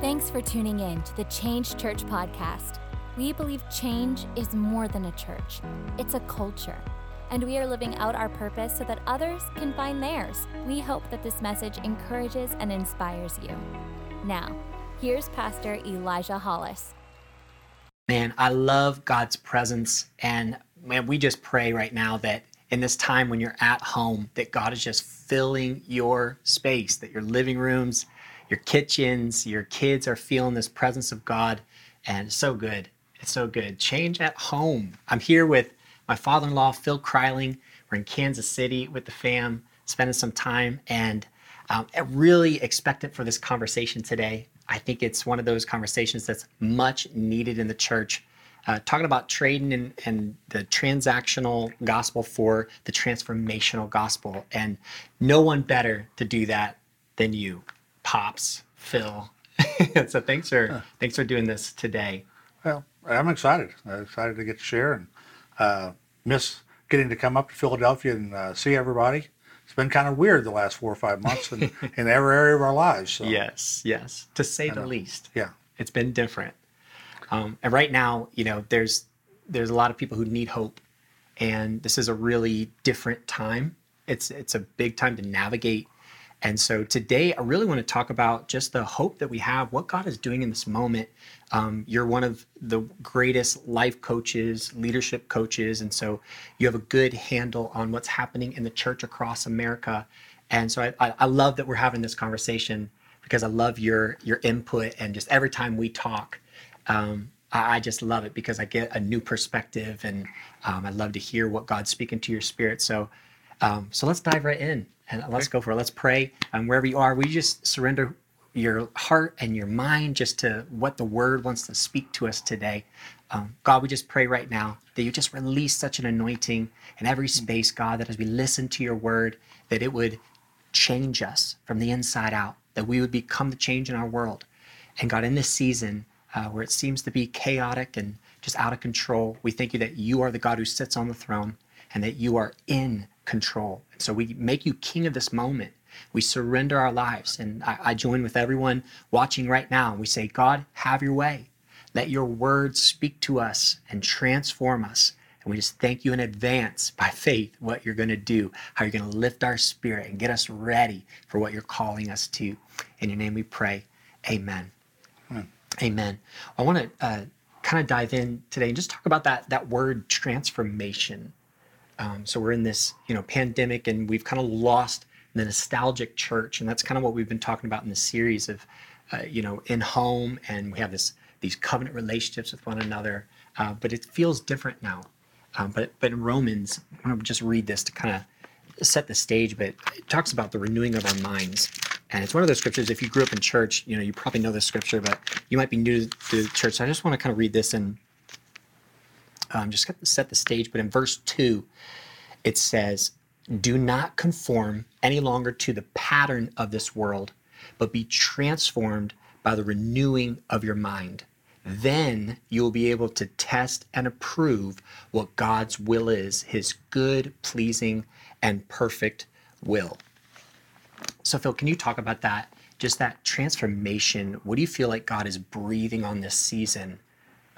Thanks for tuning in to the Change Church podcast. We believe change is more than a church, it's a culture. And we are living out our purpose so that others can find theirs. We hope that this message encourages and inspires you. Now, here's Pastor Elijah Hollis. Man, I love God's presence. And man, we just pray right now that in this time when you're at home, that God is just filling your space, that your living rooms, your kitchens, your kids are feeling this presence of God. And so good. It's so good. Change at home. I'm here with my father in law, Phil Kryling. We're in Kansas City with the fam, spending some time. And um, really expectant for this conversation today. I think it's one of those conversations that's much needed in the church. Uh, talking about trading and, and the transactional gospel for the transformational gospel. And no one better to do that than you, Pops, Phil. so thanks for thanks for doing this today. Well, I'm excited. I'm excited to get to share and uh, miss getting to come up to Philadelphia and uh, see everybody it's been kind of weird the last four or five months in, in every area of our lives. So. Yes, yes, to say the least. Yeah, it's been different. Um, and right now, you know, there's there's a lot of people who need hope, and this is a really different time. It's it's a big time to navigate and so today, I really want to talk about just the hope that we have, what God is doing in this moment. Um, you're one of the greatest life coaches, leadership coaches. And so you have a good handle on what's happening in the church across America. And so I, I love that we're having this conversation because I love your your input and just every time we talk, um, I, I, just love it because I get a new perspective and um, I love to hear what God's speaking to your spirit. So um, so let's dive right in and let's go for it. Let's pray. Um, wherever you are, we just surrender your heart and your mind just to what the word wants to speak to us today. Um, God, we just pray right now that you just release such an anointing in every space, God, that as we listen to your word, that it would change us from the inside out, that we would become the change in our world. And God, in this season uh, where it seems to be chaotic and just out of control, we thank you that you are the God who sits on the throne and that you are in control. And so we make you king of this moment. We surrender our lives. And I, I join with everyone watching right now. We say, God, have your way. Let your words speak to us and transform us. And we just thank you in advance by faith what you're going to do, how you're going to lift our spirit and get us ready for what you're calling us to. In your name we pray. Amen. Amen. Amen. I want to uh, kind of dive in today and just talk about that, that word transformation. Um, so we're in this, you know, pandemic, and we've kind of lost the nostalgic church, and that's kind of what we've been talking about in the series of, uh, you know, in home, and we have this these covenant relationships with one another. Uh, but it feels different now. Um, but but in Romans, I want to just read this to kind of set the stage. But it talks about the renewing of our minds, and it's one of those scriptures. If you grew up in church, you know you probably know this scripture, but you might be new to the church. So I just want to kind of read this and um, just got to set the stage. But in verse 2, it says, Do not conform any longer to the pattern of this world, but be transformed by the renewing of your mind. Then you will be able to test and approve what God's will is, his good, pleasing, and perfect will. So, Phil, can you talk about that? Just that transformation. What do you feel like God is breathing on this season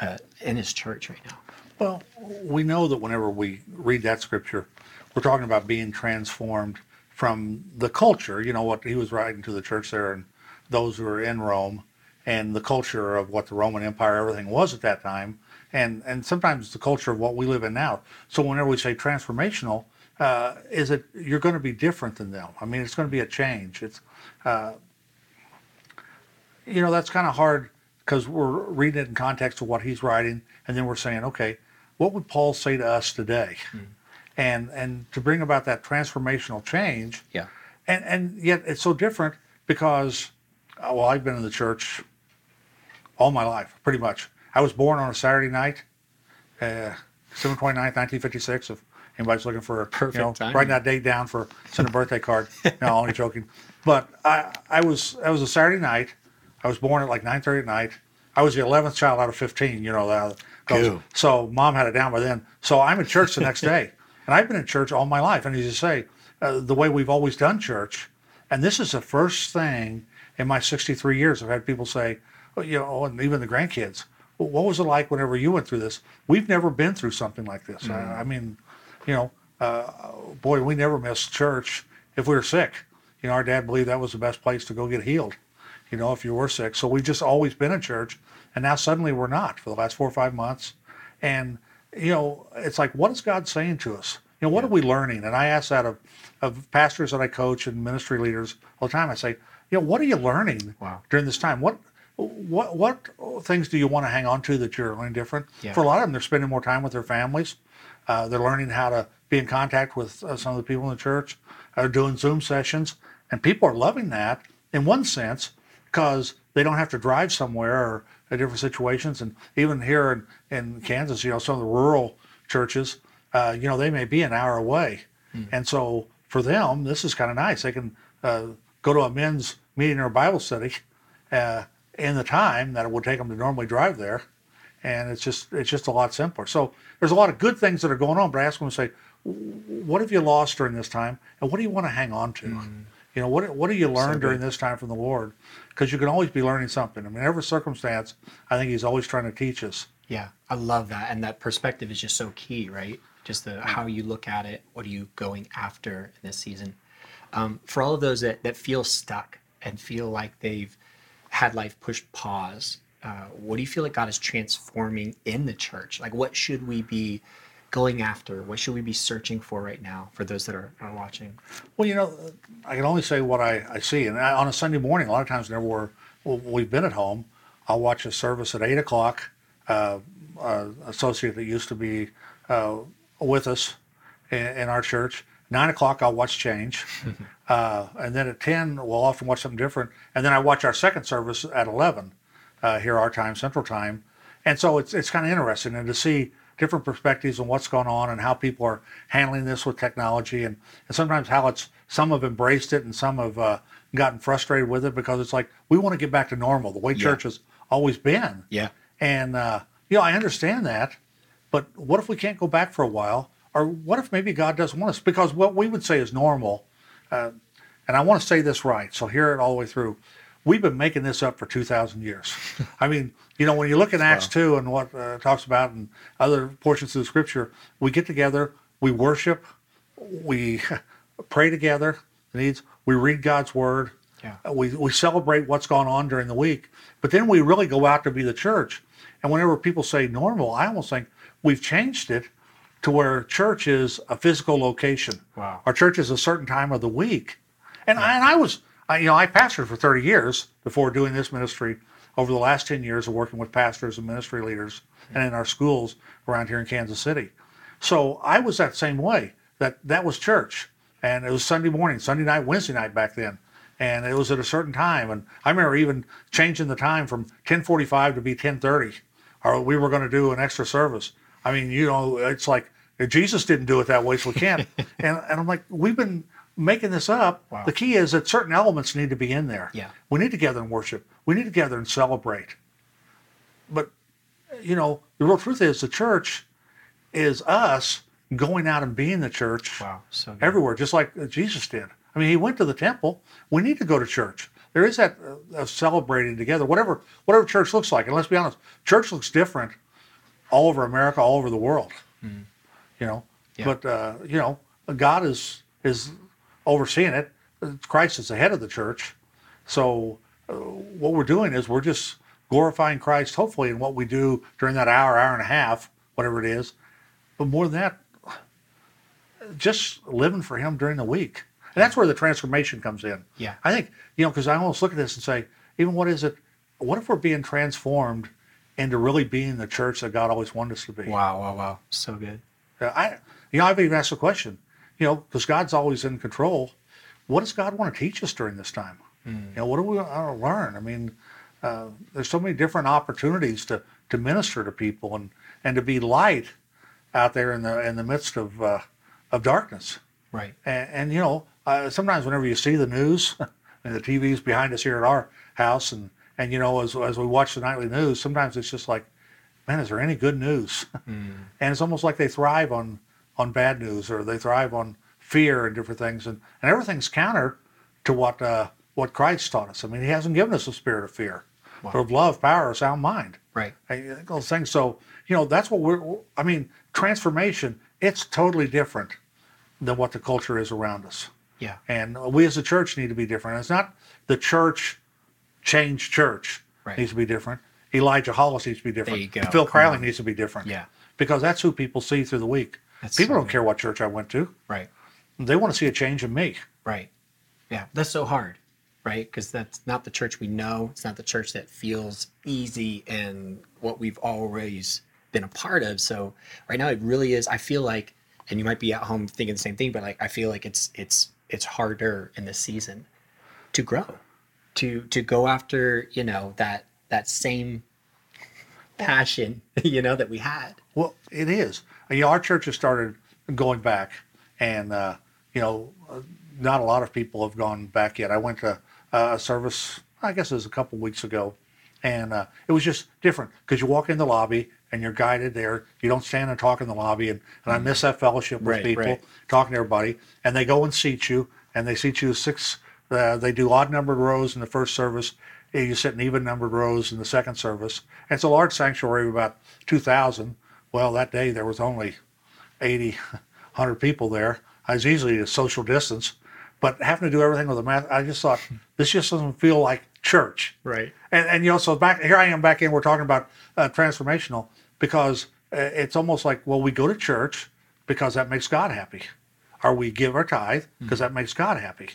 uh, in his church right now? Well, we know that whenever we read that scripture, we're talking about being transformed from the culture, you know, what he was writing to the church there and those who were in Rome and the culture of what the Roman Empire, everything was at that time. And, and sometimes the culture of what we live in now. So whenever we say transformational, uh, is it you're going to be different than them? I mean, it's going to be a change. It's, uh, you know, that's kind of hard because we're reading it in context of what he's writing, and then we're saying, okay, what would Paul say to us today? Mm. And and to bring about that transformational change. Yeah. And and yet it's so different because uh, well, I've been in the church all my life, pretty much. I was born on a Saturday night, uh, December 29th, 1956. If anybody's looking for a perfect you know, time. writing that date down for send a birthday card. no, only joking. But I, I was, I was a Saturday night. I was born at like 9:30 at night. I was the 11th child out of 15. You know that Cool. So mom had it down by then. So I'm in church the next day, and I've been in church all my life. And as you say, uh, the way we've always done church, and this is the first thing in my 63 years, I've had people say, oh, you know, and even the grandkids, well, what was it like whenever you went through this? We've never been through something like this. I, I mean, you know, uh, boy, we never missed church if we were sick. You know, our dad believed that was the best place to go get healed, you know, if you were sick. So we've just always been in church. And now suddenly we're not for the last four or five months. And, you know, it's like, what is God saying to us? You know, what are we learning? And I ask that of, of pastors that I coach and ministry leaders all the time. I say, you know, what are you learning Wow. during this time? What what what things do you want to hang on to that you're learning different? Yeah. For a lot of them, they're spending more time with their families. Uh, they're learning how to be in contact with uh, some of the people in the church. They're doing Zoom sessions, and people are loving that in one sense because they don't have to drive somewhere or in different situations. And even here in, in Kansas, you know, some of the rural churches, uh, you know, they may be an hour away, and so for them, this is kind of nice. They can uh, go to a men's meeting or a Bible study uh, in the time that it would take them to normally drive there, and it's just it's just a lot simpler. So there's a lot of good things that are going on. But I ask them to say, what have you lost during this time, and what do you want to hang on to? You know, what what do you learn good. during this time from the Lord? Because you can always be learning something. I mean, every circumstance, I think He's always trying to teach us. Yeah, I love that, and that perspective is just so key, right? Just the how you look at it. What are you going after in this season? Um, for all of those that that feel stuck and feel like they've had life pushed pause, uh, what do you feel like God is transforming in the church? Like, what should we be going after? What should we be searching for right now? For those that are, are watching, Well, you know, I can only say what I, I see. And I, on a Sunday morning, a lot of times whenever we're, well, we've been at home, I'll watch a service at 8 o'clock. Uh, uh, associate that used to be uh, with us in, in our church. 9 o'clock, I'll watch Change. uh, and then at 10, we'll often watch something different. And then I watch our second service at 11 uh, here, our time, Central Time. And so it's, it's kind of interesting and to see different perspectives on what's going on and how people are handling this with technology and, and sometimes how it's some have embraced it and some have uh, gotten frustrated with it because it's like we want to get back to normal the way church has always been. Yeah, and uh, you know i understand that but what if we can't go back for a while? Or what if maybe god doesn't want us? Because what we would say is normal uh, and i want to say this right so hear it all the way through. We've been making this up for 2000 years. I mean you know when you look at acts 2 and what uh, talks about and other portions of the scripture we get together we worship we pray together needs we read god's word Yeah. Uh, we, we celebrate what's gone on during the week but then we really go out to be the church. And whenever people say normal i almost think we've changed it to where church is a physical location. Wow. our church is a certain time of the week. And, I, and I was I, you know i pastored for 30 years before doing this ministry over the last 10 years of working with pastors and ministry leaders and in our schools around here in kansas city so I was that same way. That that was church, and it was Sunday morning, Sunday night, Wednesday night back then, and it was at a certain time. And I remember even changing the time from 10:45 to be 10:30, or we were going to do an extra service. I mean, you know, it's like Jesus didn't do it that way, so we can't. and and I'm like, we've been making this up. Wow. The key is that certain elements need to be in there. Yeah. we need to gather and worship. We need to gather and celebrate. But you know, the real truth is the church is us going out and being the church wow, so everywhere, just like Jesus did. I mean, he went to the temple. We need to go to church. There is that uh, celebrating together, whatever whatever church looks like. And let's be honest, church looks different all over America, all over the world. You know, Yeah. but uh, you know, God is is overseeing it. Christ is the head of the church. So what we're doing is we're just glorifying Christ, hopefully, in what we do during that hour, hour and a half, whatever it is. But more than that, just living for Him during the week. And that's where the transformation comes in. Yeah. I think, you know, because I almost look at this and say, even what is it? What if we're being transformed into really being the church that God always wanted us to be? wow, wow, wow, so good. I, you know, I've even asked the question, you know, because God's always in control. What does God want to teach us during this time? You know, what do we want to learn? I mean, uh, there's so many different opportunities to to minister to people and and to be light out there in the in the midst of uh, of darkness. Right. And, and you know, uh, sometimes whenever you see the news, and the TV's behind us here at our house, and and you know, as as we watch the nightly news, sometimes it's just like, man, is there any good news? and it's almost like they thrive on on bad news, or they thrive on fear and different things, and and everything's counter to what uh, what Christ taught us. I mean, He hasn't given us a spirit of fear, but of love, power, a sound mind. Right. And Those things. So you know, that's what we're. I mean, transformation. It's totally different than what the culture is around us. Yeah. And we as a church need to be different. It's not the church change church Right. needs to be different. Elijah Hollis needs to be different. you go. Phil Crowley needs to be different. Yeah. Because that's who people see through the week. That's people so don't care what church I went to. Right. They want to see a change in me. Right. Yeah. That's so hard, right? Because that's not the church we know. It's not the church that feels easy and what we've always been a part of. So right now it really is. I feel like, and you might be at home thinking the same thing, but like I feel like it's it's it's harder in this season to grow, to to go after you know that that same passion you know that we had. Well, it is. You know, our church has started going back, and uh, you know, not a lot of people have gone back yet. I went to uh, a service, I guess it was a couple weeks ago, and uh, it was just different because you walk in the lobby and you're guided there. You don't stand and talk in the lobby, and, and I miss that fellowship with Right, people, right. talking to everybody, and they go and seat you, and they seat you six. Uh, they do odd numbered rows in the first service. and You sit in even numbered rows in the second service. And it's a large sanctuary of about 2,000. Well, that day there was only 80, 100 people there. I was easily a social distance, but having to do everything with a mask, I just thought this just doesn't feel like church. Right. And, and you know, so back here I am back in. We're talking about uh, transformational because uh, it's almost like well, we go to church because that makes God happy, or we give our tithe because that makes God happy,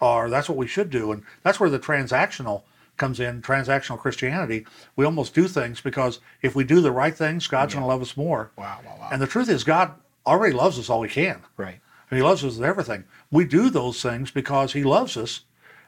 or that's what we should do, and that's where the transactional comes in. Transactional Christianity. We almost do things because if we do the right things, God's going to love us more. Wow. Wow. Wow. And the truth is, God already loves us all He can. right. And he loves us with everything. We do those things because he loves us,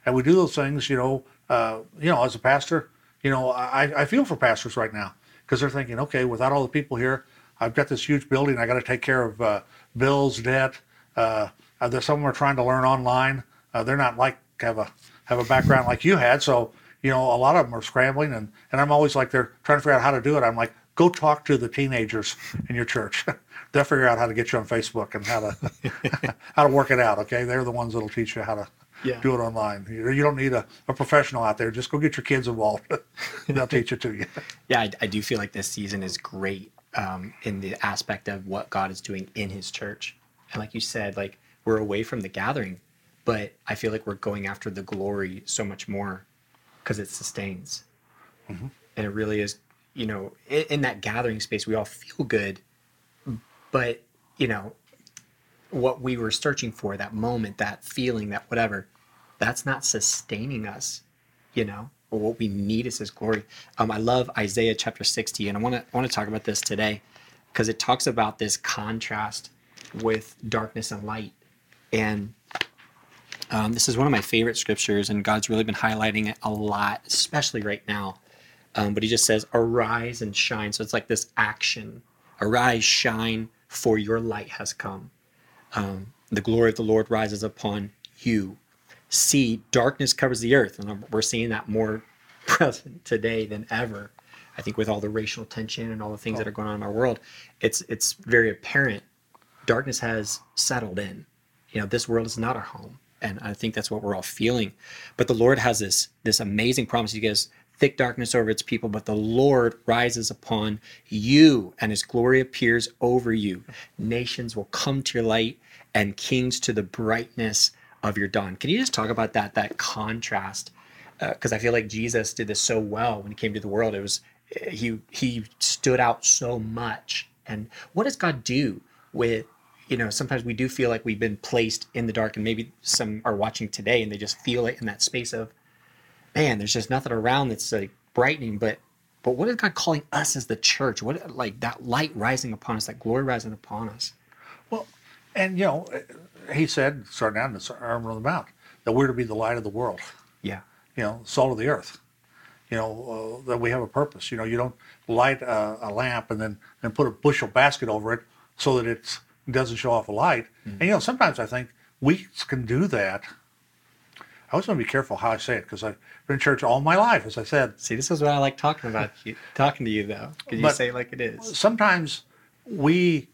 and we do those things. You know, uh, you know, as a pastor, you know, I, I feel for pastors right now because they're thinking, okay, without all the people here, I've got this huge building. I got to take care of uh, bills, debt. Uh, uh, some of them are trying to learn online. Uh, they're not like have a have a background like you had, so you know, a lot of them are scrambling, and and I'm always like they're trying to figure out how to do it. I'm like, go talk to the teenagers in your church. They'll figure out how to get you on Facebook and how to how to work it out. Okay, they're the ones that'll teach you how to Yeah. do it online. You, you don't need a, a professional out there. Just go get your kids involved. And they'll teach it to you. Yeah, I, I do feel like this season is great um, in the aspect of what God is doing in His church, and like you said, like we're away from the gathering, but I feel like we're going after the glory so much more because it sustains, and it really is. You know, in, in that gathering space, we all feel good, but you know, what we were searching for, that moment, that feeling, that whatever, that's not sustaining us you know but what we need is his glory. Um, i love isaiah chapter 60 and i want to I want to talk about this today because it talks about this contrast with darkness and light. And um, this is one of my favorite scriptures and god's really been highlighting it a lot especially right now. Um, but he just says arise and shine. So it's like this action. Arise shine for your light has come. Um, the glory of the lord rises upon you. See darkness covers the earth and we're seeing that more present today than ever. I think with all the racial tension and all the things that are going on in our world it's it's very apparent darkness has settled in. You know this world is not our home and i think that's what we're all feeling. But the lord has this this amazing promise. He gives thick darkness over its people but the lord rises upon you and his glory appears over you nations will come to your light and kings to the brightness of your dawn can you just talk about that that contrast uh, because I feel like Jesus did this so well when he came to the world. It was eh, he he stood out so much. And what does God do with you know? Sometimes we do feel like we've been placed in the dark, and maybe some are watching today and they just feel it in that space of, man, there's just nothing around that's like brightening. But but what is God calling us as the church? What like that light rising upon us, that glory rising upon us? Well, and you know, he said, starting out in the Sermon on the Mount, that we're to be the light of the world. Yeah, you know, salt of the earth. You know, uh, that we have a purpose. You know, you don't light a, a lamp and then and put a bushel basket over it so that it's, it doesn't show off a light. And you know, sometimes I think we can do that. I was going to be careful how I say it because I've been in church all my life, as I said. see, this is what I like talking about you, talking to you though, because you say it like it is. Sometimes we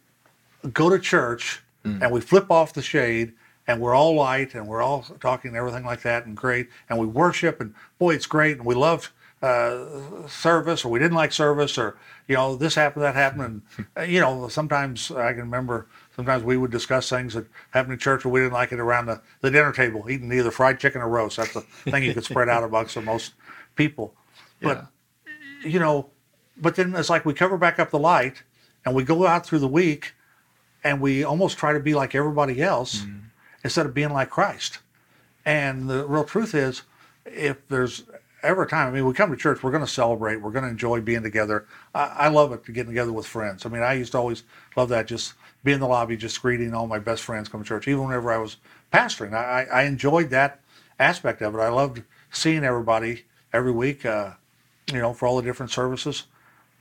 go to church and we flip off the shade and we're all light and we're all talking and everything like that and great and we worship and boy it's great and we love uh, service or we didn't like service or you know this happened that happened and uh, you know sometimes I can remember sometimes we would discuss things that happened in church or we didn't like it around the, the dinner table eating either fried chicken or roast that's the thing you could spread out amongst the most people but you know but then it's like we cover back up the light and we go out through the week and we almost try to be like everybody else mm-hmm. instead of being like Christ. And the real truth is, if there's ever a time, I mean, we come to church, we're going to celebrate, we're going to enjoy being together. I, I love it to get together with friends. I mean, I used to always love that, just be in the lobby, just greeting all my best friends come to church, even whenever I was pastoring. I, I enjoyed that aspect of it. I loved seeing everybody every week, uh, you know, for all the different services.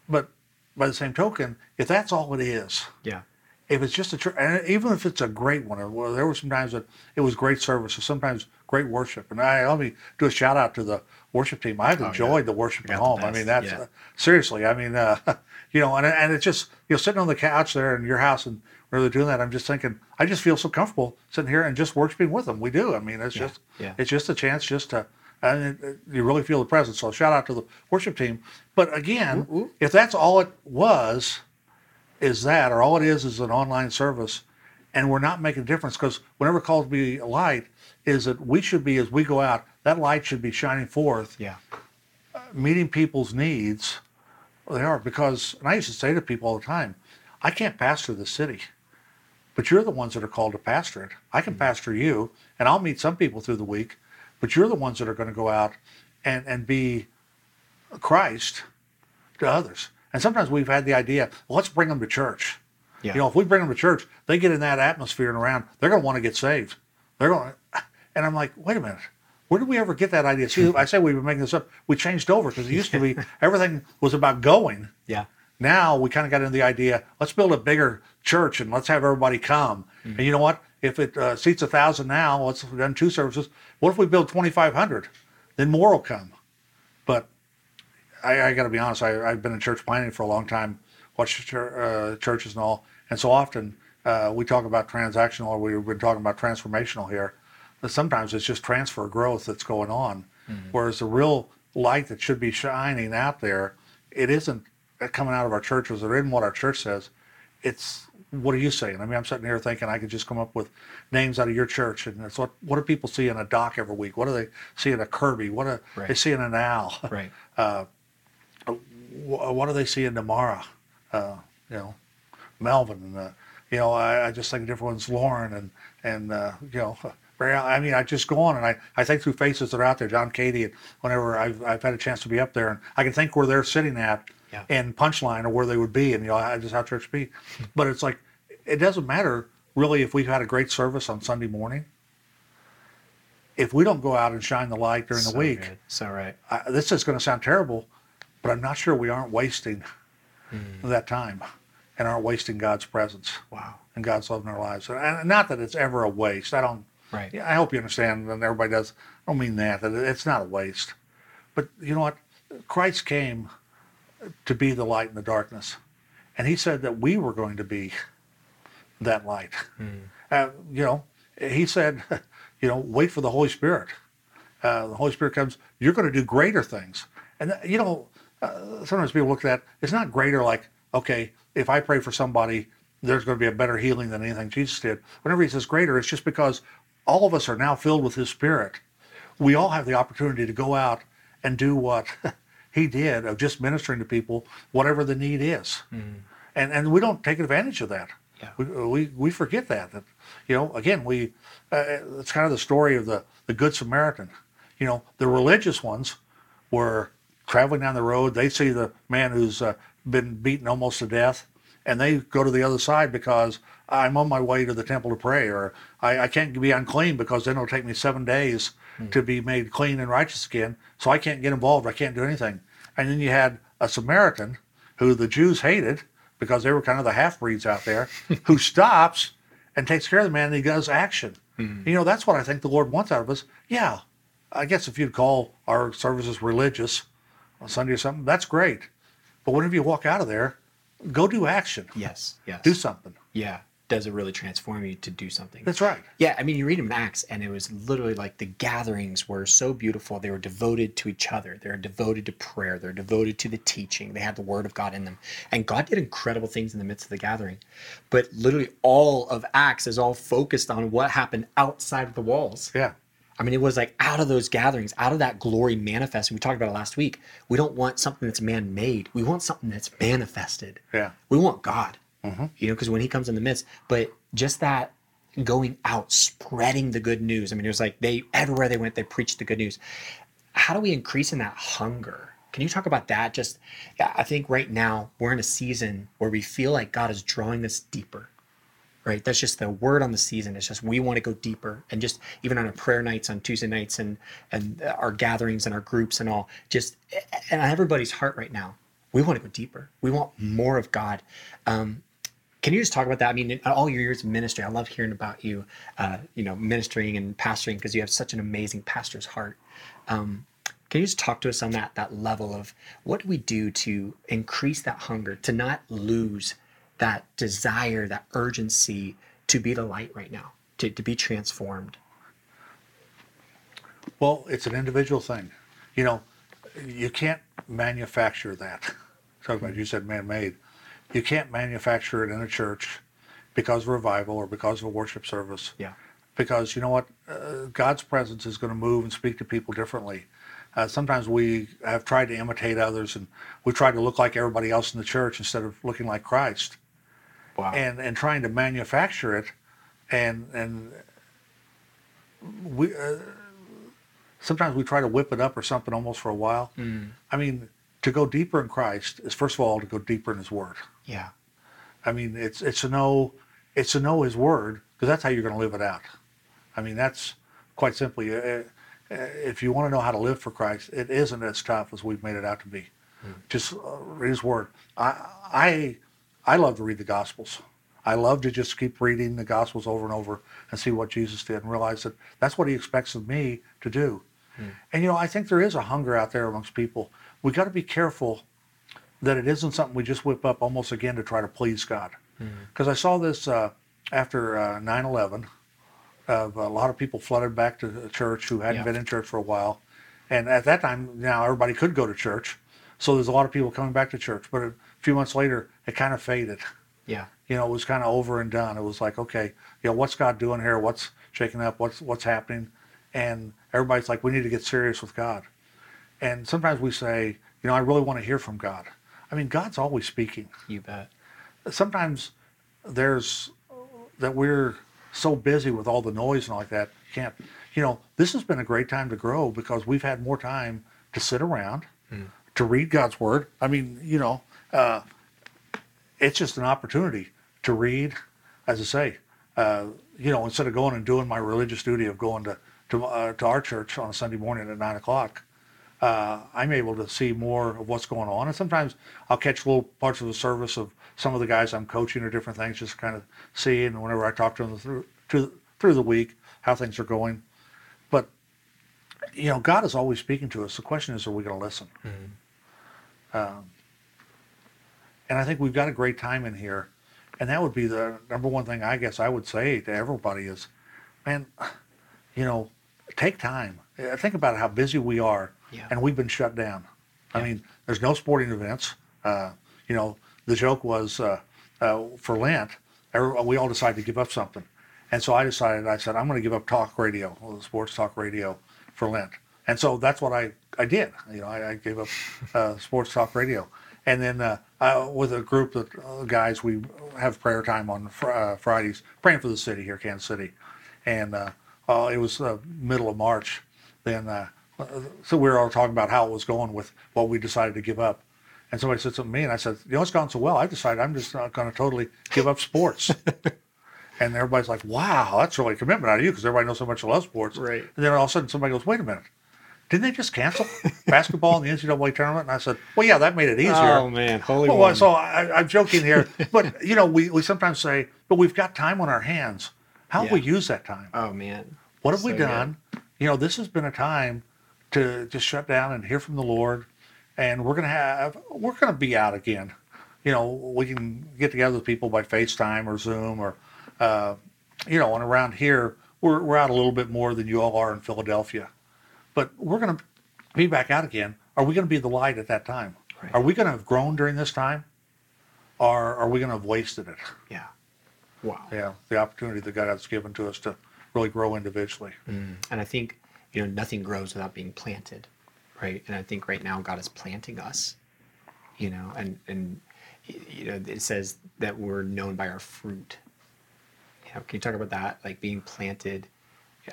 But by the same token, if that's all it is, Yeah. If it's just a church, and even if it's a great one, or well, there were some times that it was great service, or sometimes great worship. And I let me do a shout out to the worship team. I've Oh, yeah. enjoyed the worship at home. I mean, that's yeah. uh, seriously. I mean, uh, you know, and and it's just you know sitting on the couch there in your house and where they're doing that. I'm just thinking, I just feel so comfortable sitting here and just worshiping with them. We do. I mean, it's Yeah, just yeah. it's just a chance just to. And you really feel the presence. So shout out to the worship team. But again, Ooh, ooh. if that's all it was, is that, or all it is is an online service, and we're not making a difference because whenever calls to be a light, is that we should be as we go out, that light should be shining forth, Yeah. Uh, meeting people's needs. They are because, and I used to say to people all the time, I can't pastor the city, but you're the ones that are called to pastor it. I can mm-hmm. pastor you, and I'll meet some people through the week, but you're the ones that are going to go out and and be Christ to others. And sometimes we've had the idea, well, let's bring them to church. Yeah. You know, if we bring them to church, they get in that atmosphere and around, they're going to want to get saved. They're going, to, and I'm like, wait a minute, where did we ever get that idea? See, I say we've been making this up. We changed over because it used to be everything was about going. Yeah. Now we kind of got into the idea, let's build a bigger church and let's have everybody come. And you know what? If it uh, seats a thousand now, let's we've done two services. What if we build 2,500? Then more will come. I, I got to be honest. I, I've been in church planning for a long time, watched chur- uh, churches and all, and so often uh, we talk about transactional, or we've been talking about transformational here. But sometimes it's just transfer growth that's going on, whereas the real light that should be shining out there, it isn't coming out of our churches or in what our church says. It's what are you saying? I mean, I'm sitting here thinking I could just come up with names out of your church, and it's what what do people see in a doc every week? What do they see in a Kirby? What do they see in an Al? Right. wh- what do they see in Namara? Uh, you know, Melvin, and uh, you know, I, I just think different ones, Lauren, and and uh, you know, Barry. I mean, I just go on and I, I think through faces that are out there, John Cady, and whenever I've I've had a chance to be up there, and I can think where they're sitting at, Yeah. and punchline or where they would be, and you know, I just how church be. But it's like it doesn't matter really if we've had a great service on Sunday morning. If we don't go out and shine the light during the week, Good. So right. I, this is going to sound terrible, but I'm not sure we aren't wasting Hmm. that time and aren't wasting God's presence Wow. and God's love in our lives. And not that it's ever a waste. I don't. Right. I hope you understand, and everybody does. I don't mean that. That it's not a waste, but you know what? Christ came to be the light in the darkness, and He said that we were going to be that light. Uh, you know, He said, you know, wait for the Holy Spirit. Uh, the Holy Spirit comes, you're going to do greater things. And, you know, uh, sometimes people look at that, it's not greater like, okay, if I pray for somebody, there's going to be a better healing than anything Jesus did. Whenever he says greater, it's just because all of us are now filled with his spirit. We all have the opportunity to go out and do what he did of just ministering to people, whatever the need is. And, and we don't take advantage of that. Yeah. We, we, we forget that, that, you know, again, we, uh, it's kind of the story of the, the Good Samaritan. You know, the religious ones were traveling down the road. They see the man who's uh, been beaten almost to death, and they go to the other side because I'm on my way to the temple to pray, or I, I can't be unclean because then it'll take me seven days to be made clean and righteous again. So I can't get involved. I can't do anything. And then you had a Samaritan who the Jews hated because they were kind of the half breeds out there, who stops and takes care of the man and he does action. You know, that's what I think the Lord wants out of us. Yeah, I guess if you'd call our services religious on Sunday or something, that's great. But whenever you walk out of there, go do action. Yes. Yes. Do something. Yeah. does it really transform you to do something. That's right. Yeah, I mean, you read them in Acts, and it was literally like the gatherings were so beautiful. They were devoted to each other. They were devoted to prayer. They're devoted to the teaching. They had the Word of God in them, and God did incredible things in the midst of the gathering. But literally, all of Acts is all focused on what happened outside of the walls. Yeah. I mean, it was like out of those gatherings, out of that glory manifest. We talked about it last week. We don't want something that's man made. We want something that's manifested. Yeah. We want God, mm-hmm. you know, because when He comes in the midst, but just that going out, spreading the good news. I mean, it was like they everywhere they went, they preached the good news. How do we increase in that hunger? Can you talk about that? Just, I think right now we're in a season where we feel like God is drawing us deeper right? That's just the word on the season. It's just we want to go deeper and just even on our prayer nights on tuesday nights and and our gatherings and our groups and all just and everybody's heart right now we want to go deeper. We want more of god. Um, can you just talk about that? I mean, in all your years of ministry, I love hearing about you, uh, you know, ministering and pastoring because you have such an amazing pastor's heart. Um, can you just talk to us on that that level of what do we do to increase that hunger, to not lose that desire, that urgency to be the light right now, to, to be transformed? Well, it's an individual thing. You know, you can't manufacture that. Talk about you said man-made. You can't manufacture it in a church because of revival or because of a worship service. Yeah. Because you know what, uh, God's presence is going to move and speak to people differently. Uh, sometimes we have tried to imitate others, and we try to look like everybody else in the church instead of looking like Christ, Wow. and and trying to manufacture it, and and we uh, sometimes we try to whip it up or something almost for a while. I mean, to go deeper in Christ is first of all to go deeper in His Word. yeah. I mean, it's it's to know it's to know His Word because that's how you're going to live it out. I mean, that's quite simply. Uh, uh, if you want to know how to live for Christ, it isn't as tough as we've made it out to be. Just uh, read His Word. I I I love to read the Gospels. I love to just keep reading the Gospels over and over and see what Jesus did and realize that that's what He expects of me to do. And you know, I think there is a hunger out there amongst people. We got to be careful that it isn't something we just whip up almost again to try to please God. Because I saw this uh, after uh, 9/11, of a lot of people flooded back to the church who hadn't Yeah. been in church for a while, and at that time, now everybody could go to church, so there's a lot of people coming back to church. But a few months later, it kind of faded. Yeah. You know, it was kind of over and done. It was like, okay, you know, what's God doing here? What's shaking up? What's what's happening? And everybody's like, we need to get serious with God. And sometimes we say, you know, I really want to hear from God. I mean, God's always speaking. You bet. Sometimes there's that we're so busy with all the noise and all like that. Can't, you know, this has been a great time to grow because we've had more time to sit around, hmm. To read God's word. I mean, you know, uh, it's just an opportunity to read, as I say, uh, you know, instead of going and doing my religious duty of going to to, uh, to our church on a Sunday morning at nine o'clock, uh, I'm able to see more of what's going on. And sometimes I'll catch little parts of the service of some of the guys I'm coaching or different things, just kind of see. And whenever I talk to them through through, through the week, how things are going. But you know, God is always speaking to us. The question is, are we going to listen? Um, and I think we've got a great time in here. And that would be the number one thing I guess I would say to everybody is, man, you know, take time. Uh, Think about how busy we are, Yeah. and we've been shut down. I mean, there's no sporting events. Uh, you know, the joke was uh, uh, for Lent, every, we all decided to give up something. And so I decided, I said, I'm going to give up talk radio, sports talk radio for Lent. And so that's what I, I did. You know, I, I gave up uh, sports talk radio. And then uh, I, with a group of uh, guys, we have prayer time on fr- uh, Fridays, praying for the city here, Kansas City. And uh, it was uh, middle of March. Then, uh, so we were all talking about how it was going with what we decided to give up. And somebody said something to me, and I said, you know, it's gone so well. I decided I'm just not going to totally give up sports. and everybody's like, wow, that's really a commitment out of you because everybody knows so much I love sports. Right. And then all of a sudden somebody goes, wait a minute. Didn't they just cancel basketball in the NCAA tournament? And I said, well, yeah, that made it easier. Oh man, holy Well, so I, I'm joking here, but you know, we, we sometimes say, but we've got time on our hands. How Yeah. we use that time? oh man. What have we So good. done? You know, this has been a time to just shut down and hear from the Lord, and we're gonna have we're gonna be out again. You know, we can get together with people by FaceTime or Zoom or uh, you know, and around here, we're, we're out a little bit more than you all are in Philadelphia. But we're going to be back out again. Are we going to be the light at that time? Right. Are we going to have grown during this time? Or are we going to have wasted it? Yeah. Wow. Yeah, the opportunity that God has given to us to really grow individually. Mm. And I think, you know, nothing grows without being planted, right? And I think right now God is planting us, you know, and, and, you know, it says that we're known by our fruit. You know, can you talk about that? Like being planted.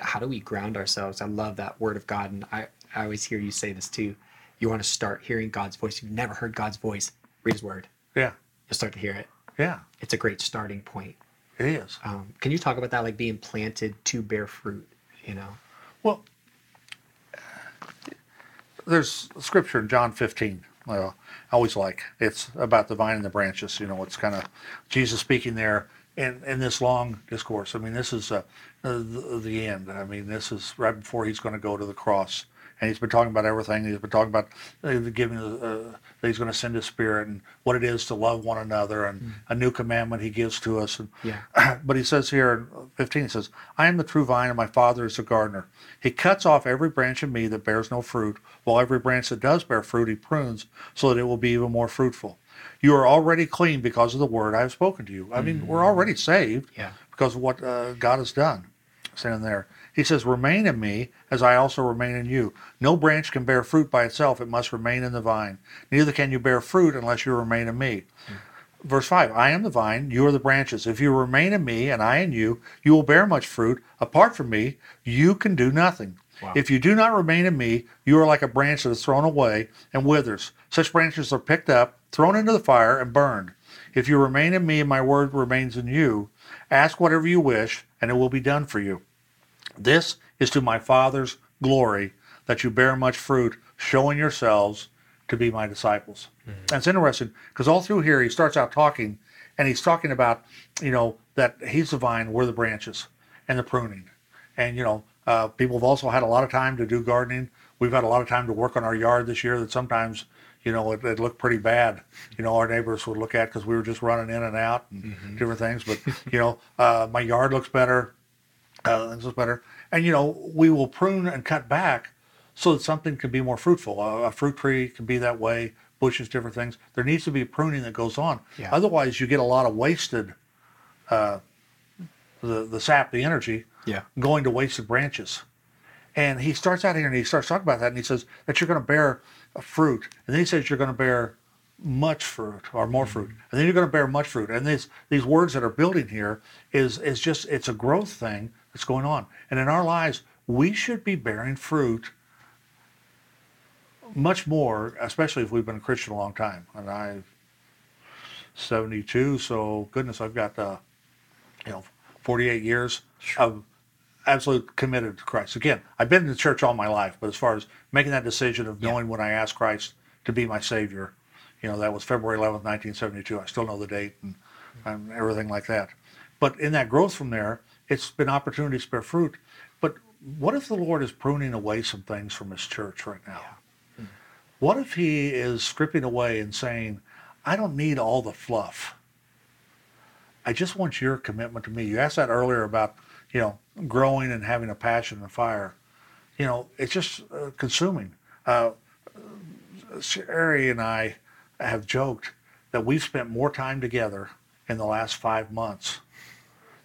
How do we ground ourselves? I love that word of God. And I, I always hear you say this too. You want to start hearing God's voice. You've never heard God's voice. Read his word. Yeah, You'll start to hear it. yeah, It's a great starting point. it is. Um, can you talk about that, like being planted to bear fruit? You know, Well, there's scripture in John 15. Well, I always like it's about the vine and the branches. You know, it's kind of Jesus speaking there in, in this long discourse. I mean, this is uh, the, the end. I mean, this is right before he's going to go to the cross. And he's been talking about everything. He's been talking about uh, giving uh, that he's going to send his spirit and what it is to love one another and a new commandment he gives to us. And Yeah. but he says here in 15, he says, I am the true vine, and my Father is the gardener. He cuts off every branch in me that bears no fruit, while every branch that does bear fruit he prunes, so that it will be even more fruitful. You are already clean because of the word I have spoken to you. I mean, we're already saved Yeah. because of what uh, God has done. Saying there, he says, "Remain in me, as I also remain in you. No branch can bear fruit by itself; it must remain in the vine. Neither can you bear fruit unless you remain in me." Verse 5 I am the vine, you are the branches. If you remain in me and I in you, you will bear much fruit. Apart from me, you can do nothing. Wow. If you do not remain in me, you are like a branch that is thrown away and withers. Such branches are picked up, thrown into the fire, and burned. If you remain in me and my word remains in you, ask whatever you wish, and it will be done for you. This is to my Father's glory that you bear much fruit, showing yourselves to be my disciples. And it's interesting because all through here he starts out talking, and he's talking about you know that he's the vine, we're the branches, and the pruning. And you know, uh, people have also had a lot of time to do gardening. We've had a lot of time to work on our yard this year. That sometimes you know it, it looked pretty bad. You know, our neighbors would look at because we were just running in and out and different things. But you know, uh, my yard looks better uh, things look better. And you know, we will prune and cut back so that something can be more fruitful. A, a fruit tree can be that way. Bushes, different things. There needs to be pruning that goes on. Yeah. Otherwise, you get a lot of wasted, uh, the the sap, the energy, Yeah. going to wasted branches. And he starts out here and he starts talking about that and he says that you're going to bear a fruit. And then he says you're going to bear much fruit or more fruit. And then you're going to bear much fruit. And these these words that are building here is is just it's a growth thing that's going on. And in our lives, we should be bearing fruit much more, especially if we've been a Christian a long time. And I 72, so goodness, I've got uh, you know 48 years of absolute committed to Christ. Again, I've been in the church all my life, but as far as making that decision of knowing when I asked Christ to be my Savior, you know, that was February 11th, 1972. I still know the date and, and everything like that. But in that growth from there, it's been opportunities to bear fruit. But what if the Lord is pruning away some things from His church right now? Hmm. What if He is stripping away and saying, I don't need all the fluff. I just want your commitment to me. You asked that earlier about, you know, growing and having a passion and fire. You know, it's just uh, consuming. Uh, Sherry and I have joked that we've spent more time together in the last five months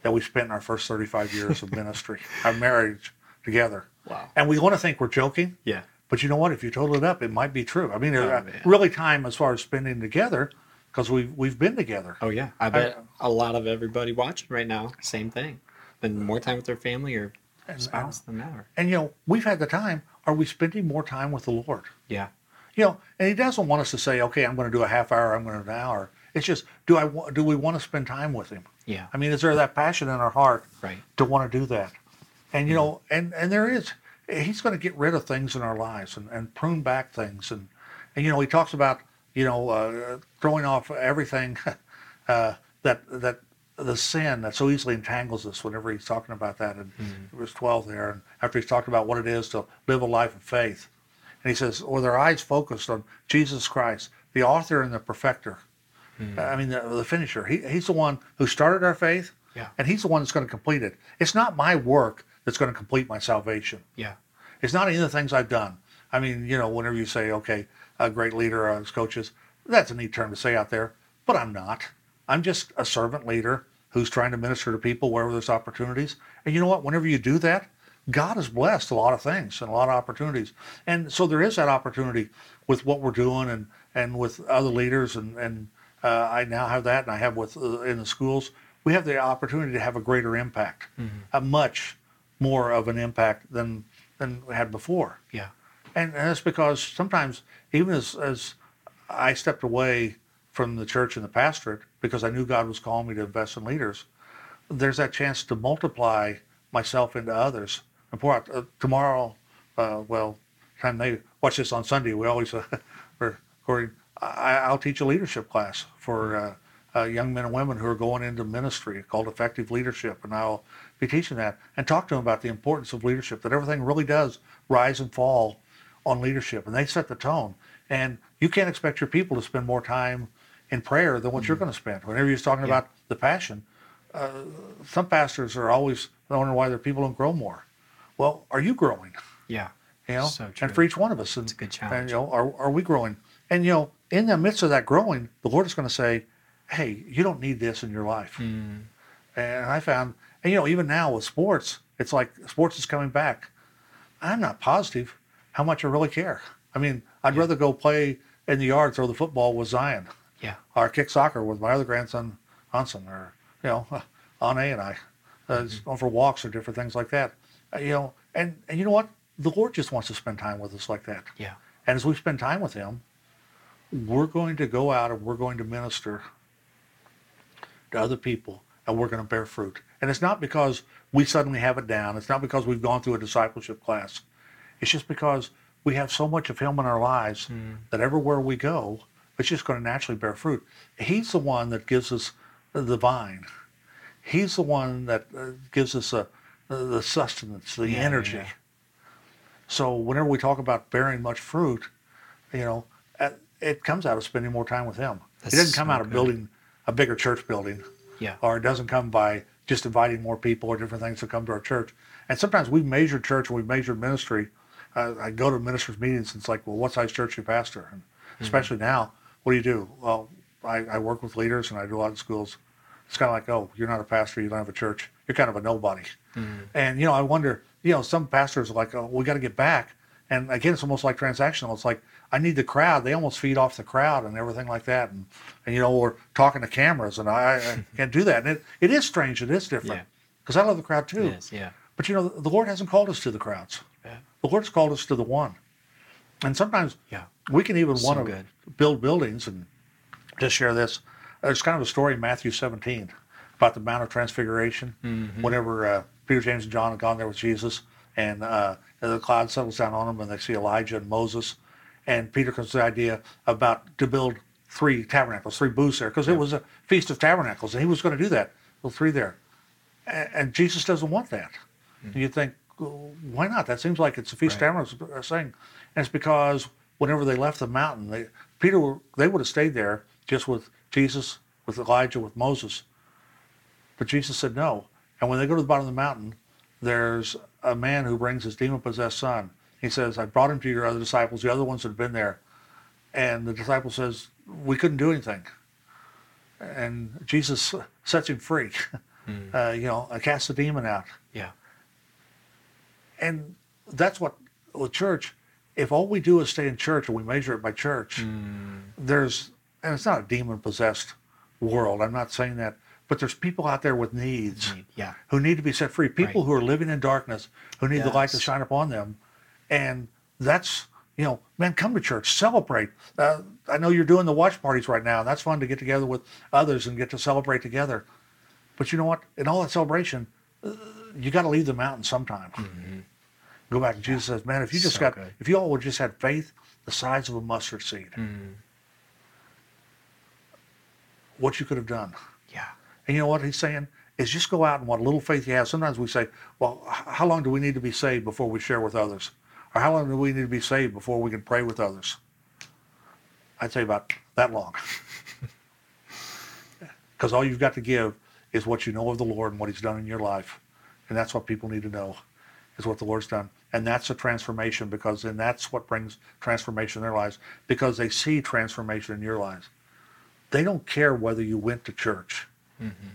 than we spent in our first 35 years of ministry, our marriage together. Wow. And we want to think we're joking, Yeah. but you know what? If you total it up, it might be true. I mean, Oh, uh, really time as far as spending together because we've, we've been together. Oh yeah. I bet a lot of everybody watching right now, same thing. Spend more time with their family or spouse than ever. And you know, we've had the time. Are we spending more time with the Lord? Yeah. You know, and He doesn't want us to say, "Okay, I'm going to do a half hour. I'm going to do an hour." It's just, do I wa- do we want to spend time with Him? Yeah. I mean, is there that passion in our heart Right. to want to do that? And you know, and and there is. He's going to get rid of things in our lives and, and prune back things, and and you know, he talks about you know uh, throwing off everything uh, that that the sin that so easily entangles us. Whenever he's talking about that in mm-hmm. verse 12 there, and after he's talked about what it is to live a life of faith, and he says, with our eyes focused on Jesus Christ, the author and the perfecter. Mm. I mean, the, the finisher. He, he's the one who started our faith, Yeah. And He's the one that's going to complete it. It's not my work that's going to complete my salvation. Yeah. It's not any of the things I've done. I mean, you know, whenever you say, okay, a great leader as coaches, that's a neat term to say out there, but I'm not. I'm just a servant leader who's trying to minister to people wherever there's opportunities. And you know what? Whenever you do that, God has blessed a lot of things and a lot of opportunities. And so there is that opportunity with what we're doing and, and with other leaders. And, and uh, I now have that, and I have with uh, in the schools. We have the opportunity to have a greater impact, a much more of an impact than than we had before. Yeah. And, and that's because sometimes, even as, as I stepped away from the church and the pastorate because I knew God was calling me to invest in leaders, there's that chance to multiply myself into others. And pour out uh, tomorrow, uh, well, time they watch this on Sunday, we always, uh, we're recording, I, I'll teach a leadership class for uh, uh, young men and women who are going into ministry called Effective Leadership. And I'll be teaching that and talk to them about the importance of leadership, that everything really does rise and fall on leadership. And they set the tone. And you can't expect your people to spend more time in prayer than what you're going to spend. Whenever you're talking about the passion, uh, some pastors are always wondering why their people don't grow more. Well, are you growing? Yeah. You know, So true. and for each one of us, and, a good challenge. and you know, are are we growing? And you know, in the midst of that growing, the Lord is going to say, "Hey, you don't need this in your life." Mm. And I found, and you know, even now with sports, it's like sports is coming back. I'm not positive how much I really care. I mean, I'd rather go play in the yard, throw the football with Zion, Yeah. or kick soccer with my other grandson, Hanson, or you know, Anne and I, uh, Mm-hmm. for walks or different things like that. Uh, you know, and and you know what? The Lord just wants to spend time with us like that. Yeah. And as we spend time with Him, we're going to go out and we're going to minister to other people and we're going to bear fruit. And it's not because we suddenly have it down. It's not because we've gone through a discipleship class. It's just because we have so much of Him in our lives that everywhere we go, it's just going to naturally bear fruit. He's the one that gives us the vine. He's the one that uh, gives us a, the sustenance, the Yeah, energy. yeah. So whenever we talk about bearing much fruit, you know, uh, it comes out of spending more time with Him. That's it doesn't come so out of good. building a bigger church building, Yeah. or it doesn't come by just inviting more people or different things to come to our church. And sometimes we've measured church and we've measured ministry. Uh, I go to ministers' meetings and it's like, well, what size church you pastor? And Mm-hmm. especially now, what do you do? Well, I, I work with leaders and I do a lot of schools. It's kind of like, oh, you're not a pastor, you don't have a church, you're kind of a nobody. Mm-hmm. And you know, I wonder, you know, some pastors are like, oh, we got to get back. And again, it's almost like transactional. It's like I need the crowd. They almost feed off the crowd and everything like that. And and you know, we're talking to cameras, and I, I can't do that. And it, it is strange. It is different Yeah. because I love the crowd too. Is. Yeah. But you know, the Lord hasn't called us to the crowds. Yeah. The Lord's called us to the one. And sometimes Yeah. we can even So want to good. build buildings and just share this. There's kind of a story in Matthew 17 about the Mount of Transfiguration. Mm-hmm. Whenever uh, Peter, James, and John had gone there with Jesus, and uh, the cloud settles down on them, and they see Elijah and Moses, and Peter comes to the idea about to build three tabernacles, three booths there, because it was a feast of tabernacles, and he was going to do that. Well, three there, and, and Jesus doesn't want that. And you think, well, why not? That seems like it's a feast. Right. of tabernacles thing, and it's because whenever they left the mountain, they Peter were- they would have stayed there just with Jesus, with Elijah, with Moses, but Jesus said no. And when they go to the bottom of the mountain, there's a man who brings his demon possessed son. He says, I brought him to your other disciples, the other ones that had been there. And the disciple says, We couldn't do anything. And Jesus sets him free. Uh, you know, I cast the demon out. Yeah. And that's what, the church, if all we do is stay in church and we measure it by church, Mm. there's, and it's not a demon possessed world. I'm not saying that, but there's people out there with needs Need- Yeah. who need to be set free. People Right. who are living in darkness, who need the light to shine upon them. And that's, you know, man, come to church, celebrate. Uh, I know you're doing the watch parties right now. That's fun to get together with others and get to celebrate together. But you know what? In all that celebration, uh, you got to leave the mountain sometime. Go back. And Jesus says, man, if you just. So got, good. if you all would just had faith the size of a mustard seed, Mm. what you could have done. Yeah. And you know what he's saying? Is just go out and what little faith you have. Sometimes we say, well, h- how long do we need to be saved before we share with others? Or how long do we need to be saved before we can pray with others? I'd say about that long. Because all you've got to give is what you know of the Lord and what He's done in your life. And that's what people need to know is what the Lord's done. And that's a transformation because then that's what brings transformation in their lives because they see transformation in your lives. They don't care whether you went to church. Mm-hmm.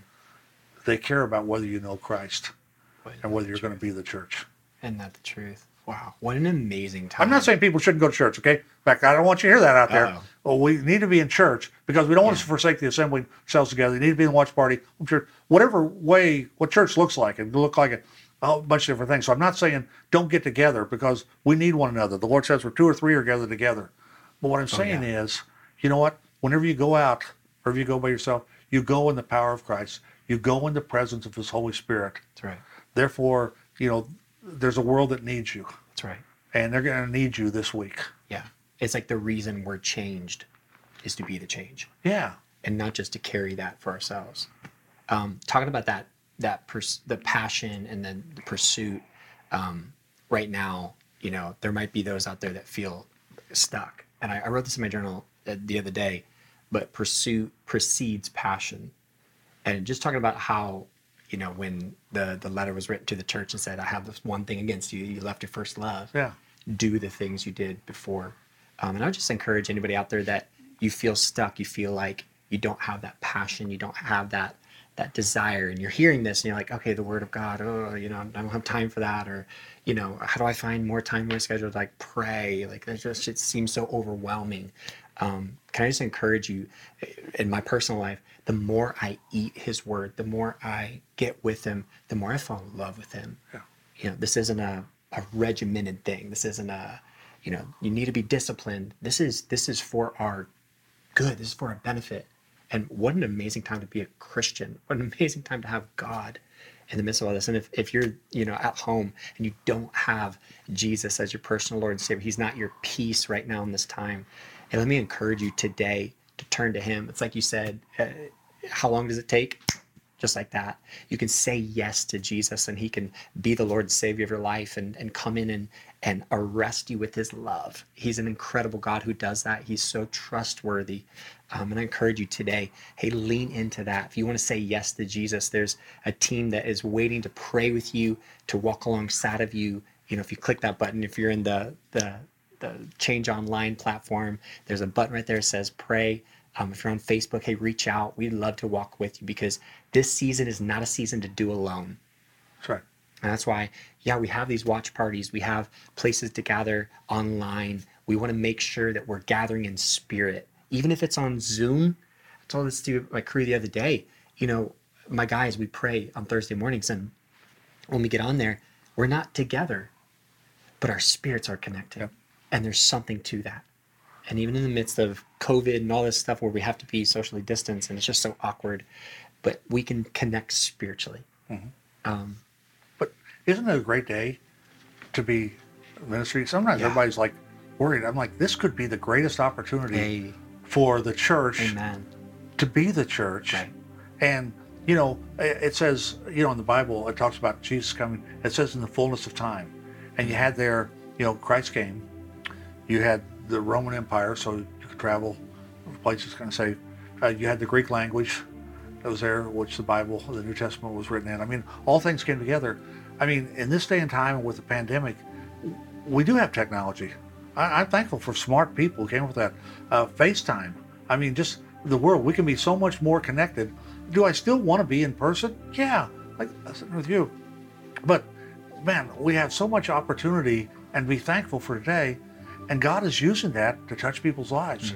They care about whether you know Christ and whether you're going to be the church. Isn't that the truth? Wow, what an amazing time! I'm not saying people shouldn't go to church, okay? In fact, I don't want you to hear that out there. Uh-oh. Well, we need to be in church because we don't want to forsake the assembling ourselves together. We need to be in the watch party, church, whatever way what church looks like. It look like a, a bunch of different things. So I'm not saying don't get together because we need one another. The Lord says where two or three are gathered together. But what I'm saying yeah. is, you know what? Whenever you go out or if you go by yourself, you go in the power of Christ. You go in the presence of His Holy Spirit. That's right. Therefore, you know, there's a world that needs you, That's right. and they're going to need you this week. Yeah, it's like the reason we're changed is to be the change. Yeah. and not just to carry that for ourselves. Um, talking about that, that pers- the passion and then the pursuit. Um, right now, you know, there might be those out there that feel stuck. And I, I wrote this in my journal uh, the other day. But pursuit precedes passion, and just talking about how you know when the the letter was written to the church and said, "I have this one thing against you: you left your first love." Yeah. do the things you did before. Um, and I would just encourage anybody out there that you feel stuck, you feel like you don't have that passion, you don't have that that desire, and you're hearing this and you're like, okay, the Word of God, oh, you know, I don't have time for that, or you know, how do I find more time in my schedule to like pray? Like that just it seems so overwhelming. Um, can I just encourage you in my personal life? The more I eat His Word, the more I get with Him, the more I fall in love with Him Yeah. you know this isn't a, a regimented thing this isn't a you know you need to be disciplined this is this is for our good this is for our benefit and what an amazing time to be a christian. What an amazing time to have god in the midst of all this. And if, if you're you know at home and you don't have jesus as your personal lord and savior he's not your peace right now in this time. And let me encourage you today to turn to him. It's like you said uh, how long does it take? Just like that. You can say yes to Jesus and he can be the Lord and Savior of your life and, and come in and, and arrest you with his love. He's an incredible God who does that. He's so trustworthy. Um, and I encourage you today, hey, lean into that. If you want to say yes to Jesus, there's a team that is waiting to pray with you, to walk alongside of you. You know, if you click that button, if you're in the the the Change Online platform, there's a button right there that says pray. Um, if you're on Facebook, hey, reach out. We'd love to walk with you because this season is not a season to do alone. That's right. And that's why, yeah, we have these watch parties. We have places to gather online. We want to make sure that we're gathering in spirit, even if it's on Zoom. I told this to my crew the other day. You know, my guys, we pray on Thursday mornings, and when we get on there, we're not together, but our spirits are connected. Yep. And there's something to that. And even in the midst of COVID and all this stuff where we have to be socially distanced and it's just so awkward, but we can connect spiritually. Um, But isn't it a great day to be ministry? Sometimes Yeah. everybody's like worried. I'm like, this could be the greatest opportunity Hey. for the church amen. to be the church. Right. And, you know, it says, you know, in the Bible, it talks about Jesus coming. It says in the fullness of time. And you had there, you know, Christ came. You had the Roman Empire, so you could travel places kind of say. Uh, you had the Greek language that was there, which the Bible, the New Testament was written in. I mean, all things came together. I mean, in this day and time with the pandemic, we do have technology. I, I'm thankful for smart people who came up with that. Uh, FaceTime. I mean, just the world. We can be so much more connected. Do I still want to be in person? Yeah, like I'm sitting with you. But man, we have so much opportunity and be thankful for today. And God is using that to touch people's lives.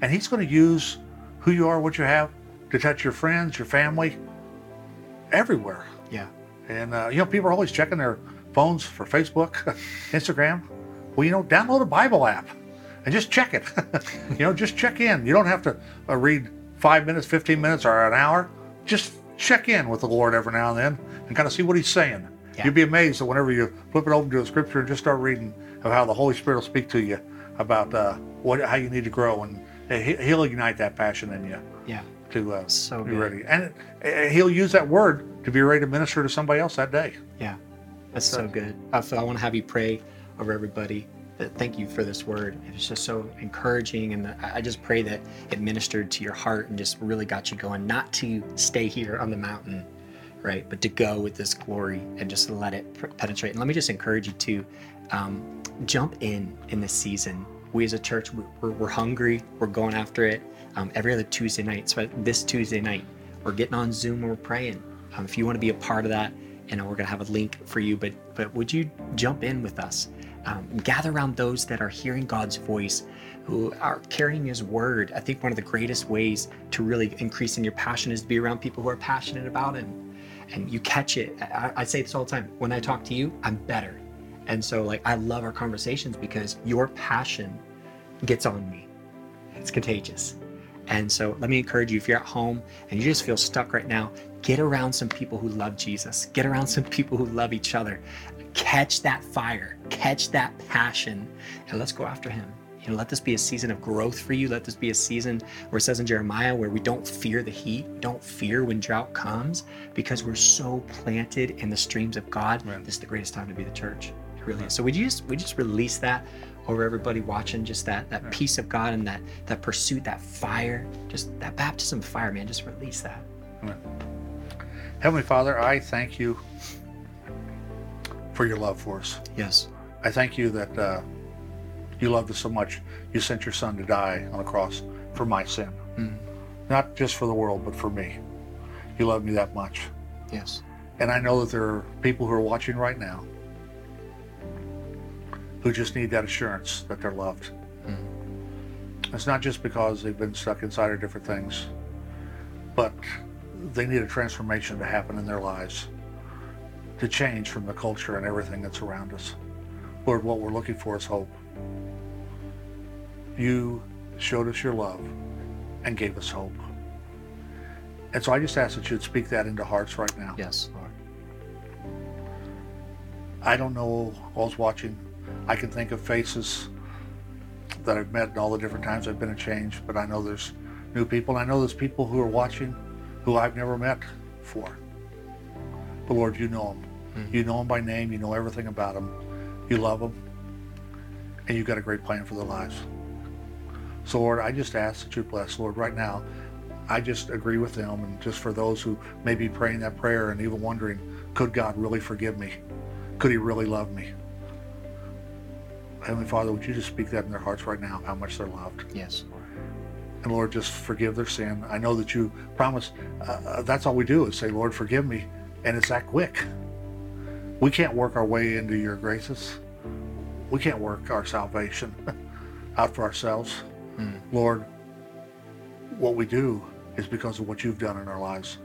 And He's going to use who you are, what you have, to touch your friends, your family, everywhere. Yeah. And uh, you know, people are always checking their phones for Facebook, Instagram. Well, you know, download a Bible app and just check it. you know, just check in. You don't have to uh, read five minutes, 15 minutes, or an hour. Just check in with the Lord every now and then and kind of see what He's saying. Yeah. You'd be amazed that whenever you flip it open to a scripture and just start reading of how the Holy Spirit will speak to you about uh, what how you need to grow, and he- He'll ignite that passion in you Yeah. to uh, So be good. ready. And uh, He'll use that word to be ready to minister to somebody else that day. Yeah. That's so good. Uh, Phil, I want to have you pray over everybody thank you for this word. It was just so encouraging, and I I just pray that it ministered to your heart and just really got you going. Not to stay here on the mountain, right, but to go with this glory and just let it penetrate. And let me just encourage you to um, jump in in this season. We as a church, we- we're, we're hungry. We're going after it um, every other Tuesday night. So this Tuesday night, we're getting on Zoom and we're praying. Um, if you want to be a part of that, and we're going to have a link for you. But but would you jump in with us? Um, gather around those that are hearing God's voice, who are carrying His word. I think one of the greatest ways to really increase in your passion is to be around people who are passionate about Him, and you catch it. I, I say this all the time. When I talk to you, I'm better, and so like I love our conversations because your passion gets on me. It's contagious. And so let me encourage you if you're at home and you just feel stuck right now, get around some people who love Jesus. Get around some people who love each other. Catch that fire, catch that passion, and let's go after him. You know, let this be a season of growth for you. Let this be a season where it says in Jeremiah where we don't fear the heat, don't fear when drought comes, because we're so planted in the streams of God. Right. This is the greatest time to be the church. It really is. So would you just we just release that over everybody watching, just that that peace of God and that that pursuit, that fire, just that baptism of fire, man. Just release that. Heavenly Father, I thank you for your love for us. Yes. I thank you that uh, you loved us so much, you sent your son to die on the cross for my sin. Mm. Not just for the world, but for me. You love me that much. Yes. And I know that there are people who are watching right now who just need that assurance that they're loved. Mm-hmm. It's not just because they've been stuck inside of different things, but they need a transformation to happen in their lives, to change from the culture and everything that's around us. Lord, what we're looking for is hope. You showed us your love and gave us hope. And so I just ask that you'd speak that into hearts right now. Yes, Lord. I don't know all's watching. I can think of faces that I've met in all the different times I've been a change, but I know there's new people. And I know there's people who are watching who I've never met before. But Lord, you know them. Hmm. You know them by name. You know everything about them. You love them. And you've got a great plan for their lives. So Lord, I just ask that you bless, Lord, right now. I just agree with them. And just for those who may be praying that prayer and even wondering, could God really forgive me? Could he really love me? Heavenly Father, would you just speak that in their hearts right now, how much they're loved? Yes, And Lord, just forgive their sin. I know that you promise, uh, uh, that's all we do is say, Lord, forgive me. And it's that quick. We can't work our way into your graces. We can't work our salvation out for ourselves. Lord, what we do is because of what you've done in our lives.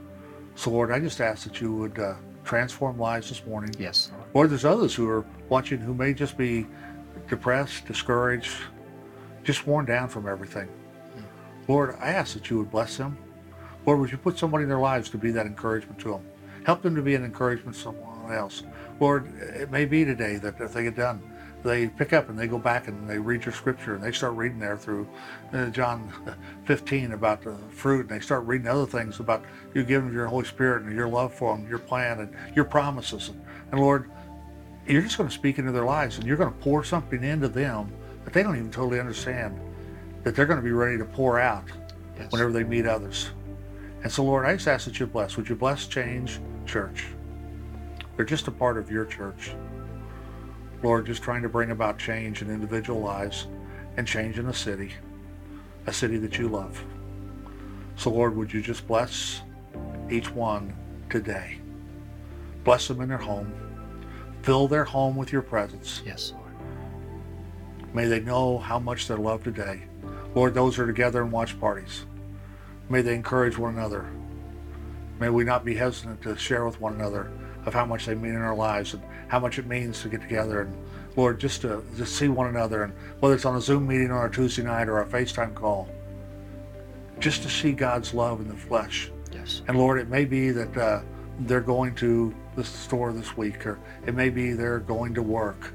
So, Lord, I just ask that you would uh, transform lives this morning. Yes. Lord, there's others who are watching who may just be depressed, discouraged, just worn down from everything. Lord, I ask that you would bless them. Lord, would you put somebody in their lives to be that encouragement to them? Help them to be an encouragement to someone else. Lord, it may be today that if they get done, they pick up and they go back and they read your scripture and they start reading there through uh, John 15 about the fruit and they start reading other things about you giving your Holy Spirit and your love for them, your plan and your promises. And Lord, you're just going to speak into their lives and you're going to pour something into them that they don't even totally understand that they're going to be ready to pour out Yes. whenever they meet others. And so, Lord, I just ask that you bless. Would you bless Change Church? They're just a part of your church. Lord, just trying to bring about change in individual lives and change in a city, a city that you love. So, Lord, would you just bless each one today? Bless them in their home. Fill their home with your presence. Yes, Lord. May they know how much they're loved today. Lord, those who are together in watch parties, may they encourage one another. May we not be hesitant to share with one another of how much they mean in our lives and how much it means to get together and Lord, just to just see one another and whether it's on a Zoom meeting on a Tuesday night or a FaceTime call, just to see God's love in the flesh. Yes. And Lord, it may be that uh, they're going to the store this week, or it may be they're going to work.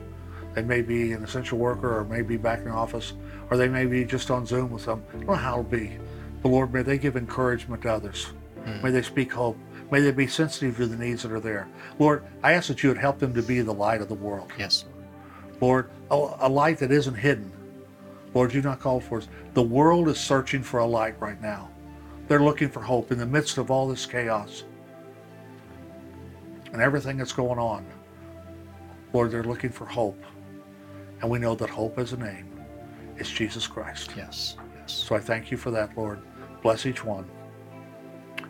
They may be an essential worker, or maybe back in the office, or they may be just on Zoom with them. I don't know how it'll be. But Lord, may they give encouragement to others. Hmm. May they speak hope. May they be sensitive to the needs that are there. Lord, I ask that you would help them to be the light of the world. Yes. Lord, a, a light that isn't hidden. Lord, you've not called for us. The world is searching for a light right now. They're looking for hope in the midst of all this chaos and everything that's going on. Lord, they're looking for hope. And we know that hope is a name. It's Jesus Christ. Yes. Yes. So I thank you for that, Lord. Bless each one.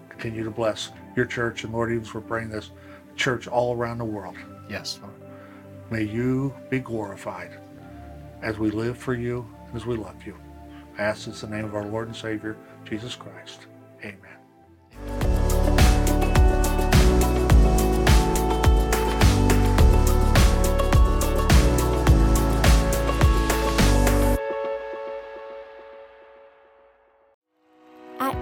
Continue to bless your church. And Lord, even as we're bringing this church all around the world, Yes, Lord. may you be glorified as we live for you and as we love you. I ask this in the name of our Lord and Savior, Jesus Christ.